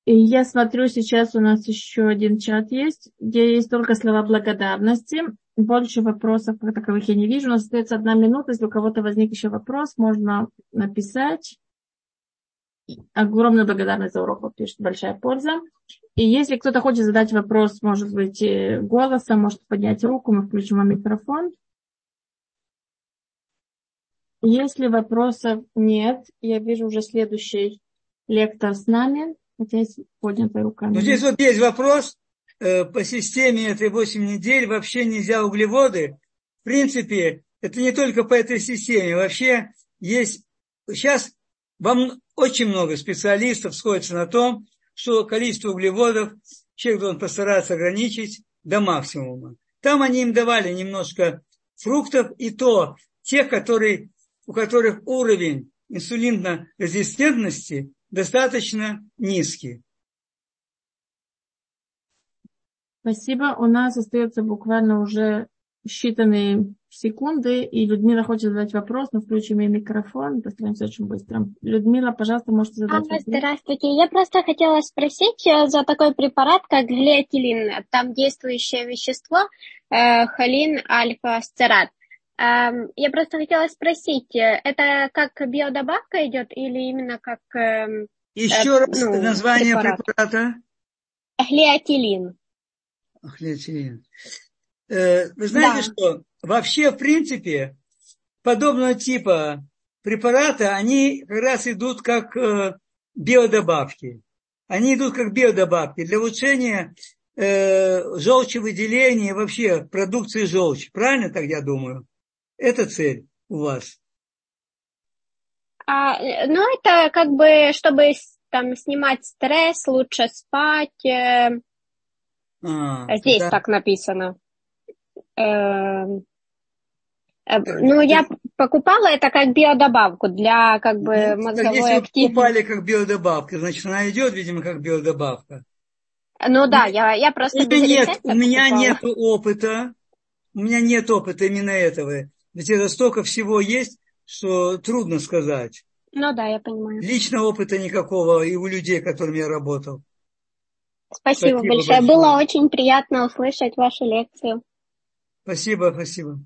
И я смотрю, сейчас у нас еще один чат есть, где есть только слова благодарности. Больше вопросов как таковых я не вижу. У нас остается одна минута. Если у кого-то возник еще вопрос, можно написать. Огромная благодарность за урок, пишет, большая польза. И если кто-то хочет задать вопрос, может быть, э, голосом, может поднять руку, мы включим вам микрофон. Если вопросов нет, я вижу уже следующий лектор с нами. Хотя есть поднятая рука. Ну, здесь вот есть вопрос. Э, по системе этой 8 недель вообще нельзя углеводы. В принципе, это не только по этой системе. Вообще есть... Сейчас вам очень много специалистов сходятся на том, что количество углеводов человек должен постараться ограничить до максимума. Там они им давали немножко фруктов, и то тех, которые у которых уровень инсулинно-резистентности достаточно низкий. Спасибо. У нас остается буквально уже считанные секунды, и Людмила хочет задать вопрос, но включим ей микрофон, постараемся очень быстро. Людмила, пожалуйста, можете задать а, вопрос. Здравствуйте. Я просто хотела спросить э, за такой препарат, как глиотилин. Там действующее вещество э, холин альфа-сцерат. Э, я просто хотела спросить, э, это как биодобавка идет или именно как... Э, Еще раз ну, название препарат? препарата. Глиотилин. Ахлетин. Э, Вы знаете, Да. что вообще, в принципе, подобного типа препараты, они как раз идут как э, биодобавки. Они идут как биодобавки для улучшения э, желчевыделения, вообще продукции желчи. Правильно так я думаю? Это цель у вас. А, э, ну, это как бы, чтобы там снимать стресс, лучше спать. э, А, Здесь да. так написано. Эм, э, Ну, я покупала это как биодобавку для как бы Ну, мозговой Если активности. покупали как биодобавка, значит, она идет, видимо, как биодобавка. Ну да, я, я просто без нет, у меня нет опыта, у меня нет опыта именно этого. Ведь это столько всего есть, что трудно сказать. Ну да, я понимаю. Лично опыта никакого и у людей, с которыми я работал. Спасибо, Спасибо большое. большое. Было очень приятно услышать вашу лекцию. Спасибо, спасибо.